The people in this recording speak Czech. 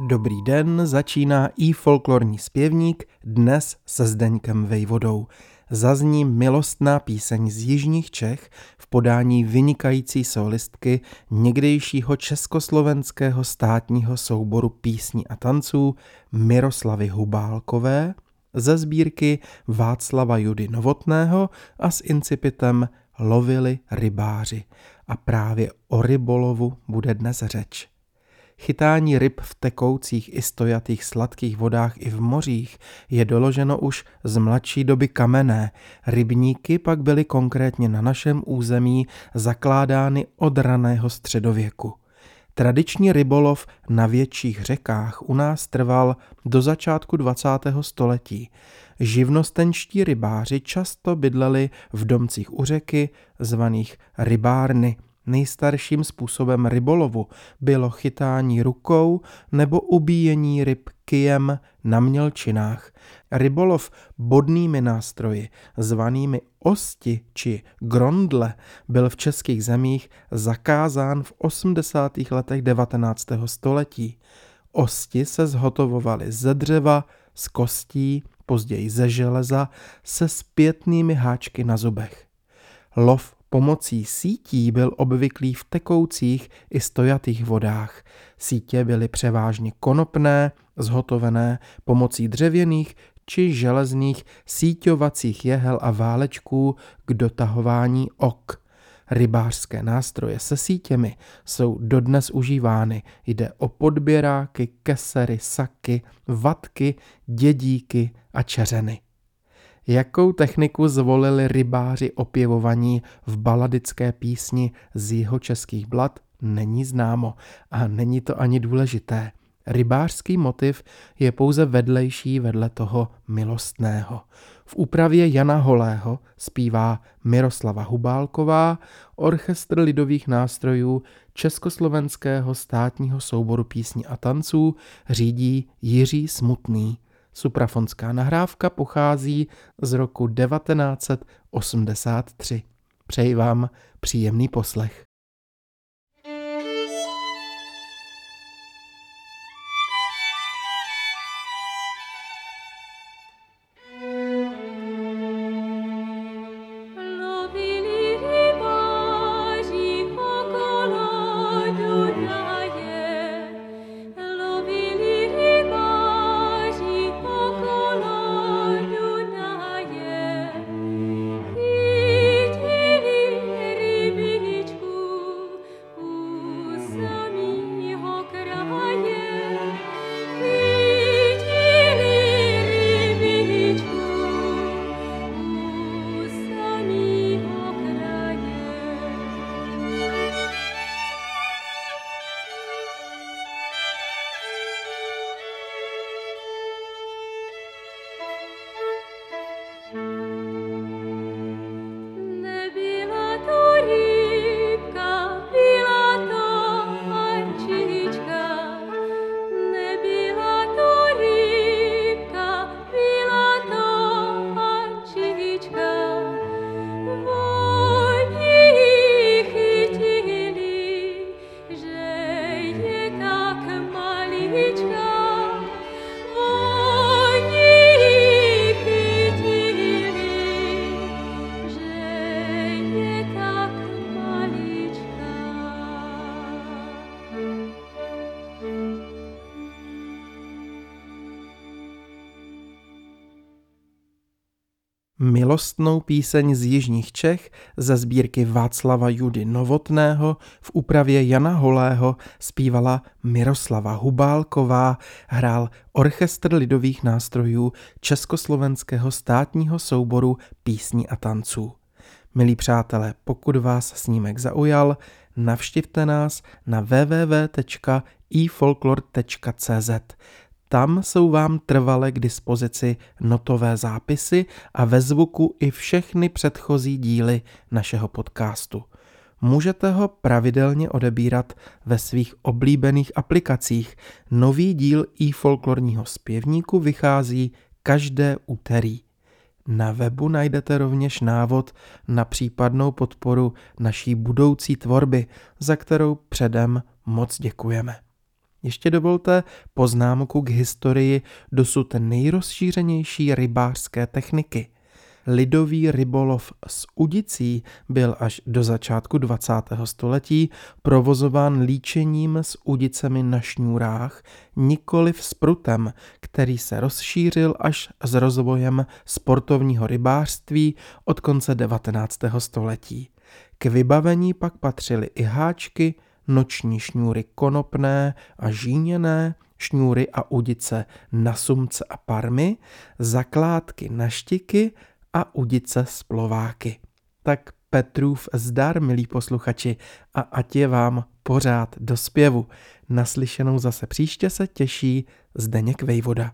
Dobrý den, začíná i folklorní zpěvník, dnes se Zdeňkem Vejvodou. Zazní milostná píseň z Jižních Čech v podání vynikající solistky někdejšího československého státního souboru písní a tanců Miroslavy Hubálkové ze sbírky Václava Judy Novotného a s incipitem Lovili rybáři. A právě o rybolovu bude dnes řeč. Chytání ryb v tekoucích i stojatých sladkých vodách i v mořích je doloženo už z mladší doby kamenné. Rybníky pak byly konkrétně na našem území zakládány od raného středověku. Tradiční rybolov na větších řekách u nás trval do začátku 20. století. Živnostenští rybáři často bydleli v domcích u řeky, zvaných rybárny, Nejstarším způsobem rybolovu bylo chytání rukou nebo ubíjení ryb kijem na mělčinách. Rybolov bodnými nástroji, zvanými osti či grondle, byl v českých zemích zakázán v 80. letech 19. století. Osti se zhotovovaly ze dřeva, z kostí, později ze železa, se zpětnými háčky na zubech. Lov Pomocí sítí byl obvyklý v tekoucích i stojatých vodách. Sítě byly převážně konopné, zhotovené pomocí dřevěných či železných síťovacích jehel a válečků k dotahování ok. Rybářské nástroje se sítěmi jsou dodnes užívány. Jde o podběráky, kesery, saky, vatky, dědíky a čeřeny. Jakou techniku zvolili rybáři opěvovaní v baladické písni z jeho českých blad, není známo a není to ani důležité. Rybářský motiv je pouze vedlejší vedle toho milostného. V úpravě Jana Holého zpívá Miroslava Hubálková, orchestr lidových nástrojů Československého státního souboru písní a tanců řídí Jiří Smutný. Suprafonská nahrávka pochází z roku 1983. Přeji vám příjemný poslech. Milostnou píseň z Jižních Čech ze sbírky Václava Judy Novotného v úpravě Jana Holého zpívala Miroslava Hubálková, hrál Orchestr lidových nástrojů Československého státního souboru písní a tanců. Milí přátelé, pokud vás snímek zaujal, navštivte nás na www.ifolklor.cz. Tam jsou vám trvale k dispozici notové zápisy a ve zvuku i všechny předchozí díly našeho podcastu. Můžete ho pravidelně odebírat ve svých oblíbených aplikacích. Nový díl i folklorního zpěvníku vychází každé úterý. Na webu najdete rovněž návod na případnou podporu naší budoucí tvorby, za kterou předem moc děkujeme. Ještě dovolte poznámku k historii dosud nejrozšířenější rybářské techniky. Lidový rybolov s udicí byl až do začátku 20. století provozován líčením s udicemi na šňůrách, nikoli s prutem, který se rozšířil až s rozvojem sportovního rybářství od konce 19. století. K vybavení pak patřily i háčky, noční šňůry konopné a žíněné, šňůry a udice na sumce a parmy, zakládky na štiky a udice z plováky. Tak Petrův zdar, milí posluchači, a ať je vám pořád do zpěvu. Naslyšenou zase příště se těší Zdeněk Vejvoda.